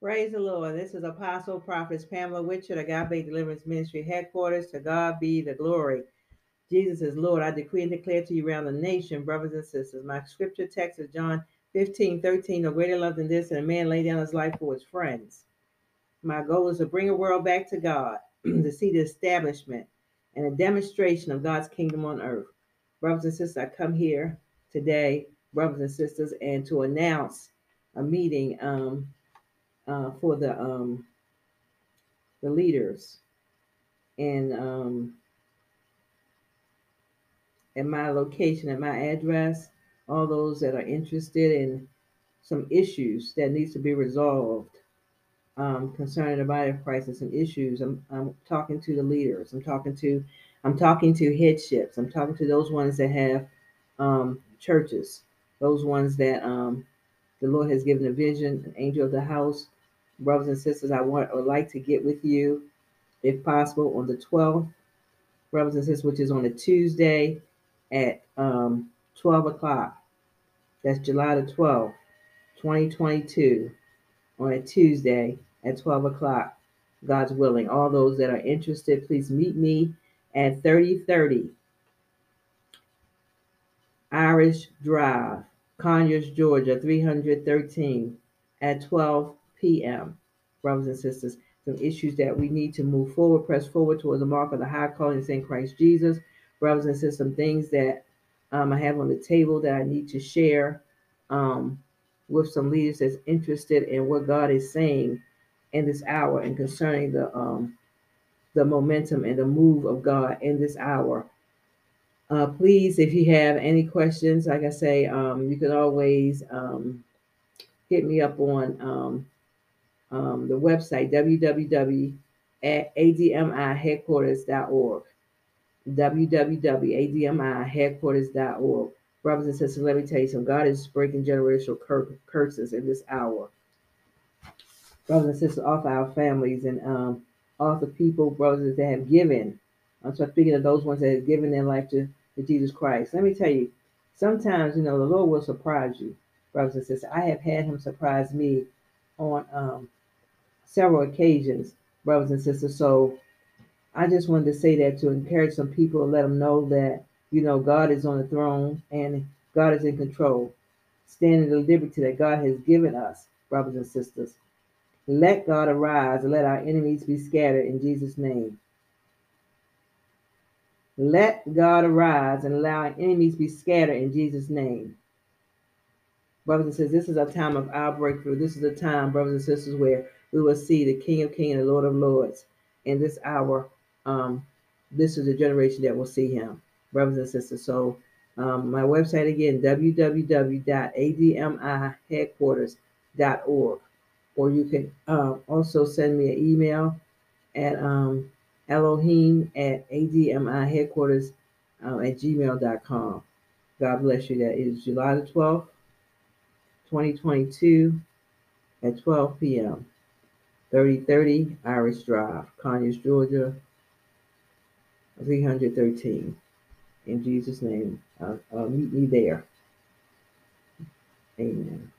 Praise the Lord. This is Apostle Prophets Pamela Witcher, Agape Deliverance Ministry headquarters. To God be the glory. Jesus is Lord. I decree and declare to you around the nation, brothers and sisters. My scripture text is John 15, 13. No greater love than this, and a man lay down his life for his friends. My goal is to bring a world back to God, to see the establishment and a demonstration of God's kingdom on earth. Brothers and sisters, I come here today, brothers and sisters, and to announce a meeting um, uh, for the um, the leaders and um, at my location, at my address, all those that are interested in some issues that needs to be resolved um, concerning the body of Christ and some issues. I'm, I'm talking to the leaders. I'm talking to I'm talking to headships. I'm talking to those ones that have um, churches, those ones that um, the Lord has given a vision, an angel of the house. Brothers and sisters, I want would like to get with you, if possible, on the 12th, brothers and sisters, which is on a Tuesday at um, 12 o'clock. That's July the 12th, 2022, on a Tuesday at 12 o'clock. God's willing. All those that are interested, please meet me at 3030 Irish Drive, Conyers, Georgia, 313 at 12 p.m. Brothers and sisters, some issues that we need to move forward, press forward towards the mark of the high calling in Christ Jesus. Brothers and sisters, some things that um, I have on the table that I need to share um, with some leaders that's interested in what God is saying in this hour and concerning the um, the momentum and the move of God in this hour. Uh, please, if you have any questions, like I say, um, you can always um, hit me up on um, um, the website www.admiheadquarters.org. www.admiheadquarters.org. Brothers and sisters, let me tell you something. God is breaking generational cur- curses in this hour. Brothers and sisters, off our families and um, off the people, brothers that have given. I'm speaking of those ones that have given their life to, to Jesus Christ. Let me tell you, sometimes, you know, the Lord will surprise you, brothers and sisters. I have had him surprise me on um, several occasions, brothers and sisters. So I just wanted to say that to encourage some people and let them know that, you know, God is on the throne and God is in control. Stand in the liberty that God has given us, brothers and sisters. Let God arise and let our enemies be scattered in Jesus' name. Let God arise and allow our enemies be scattered in Jesus' name. Brothers and sisters, this is a time of our breakthrough. This is a time, brothers and sisters, where we will see the King of Kings and the Lord of Lords. In this hour, um, this is the generation that will see him, brothers and sisters. So, um, my website again, www.admiheadquarters.org or you can uh, also send me an email at um, Elohim at ADMI headquarters um, at gmail.com. God bless you. That is July the 12th, 2022 at 12 p.m. 3030 Irish Drive, Conyers, Georgia, 313. In Jesus' name, uh, uh, meet me there. Amen.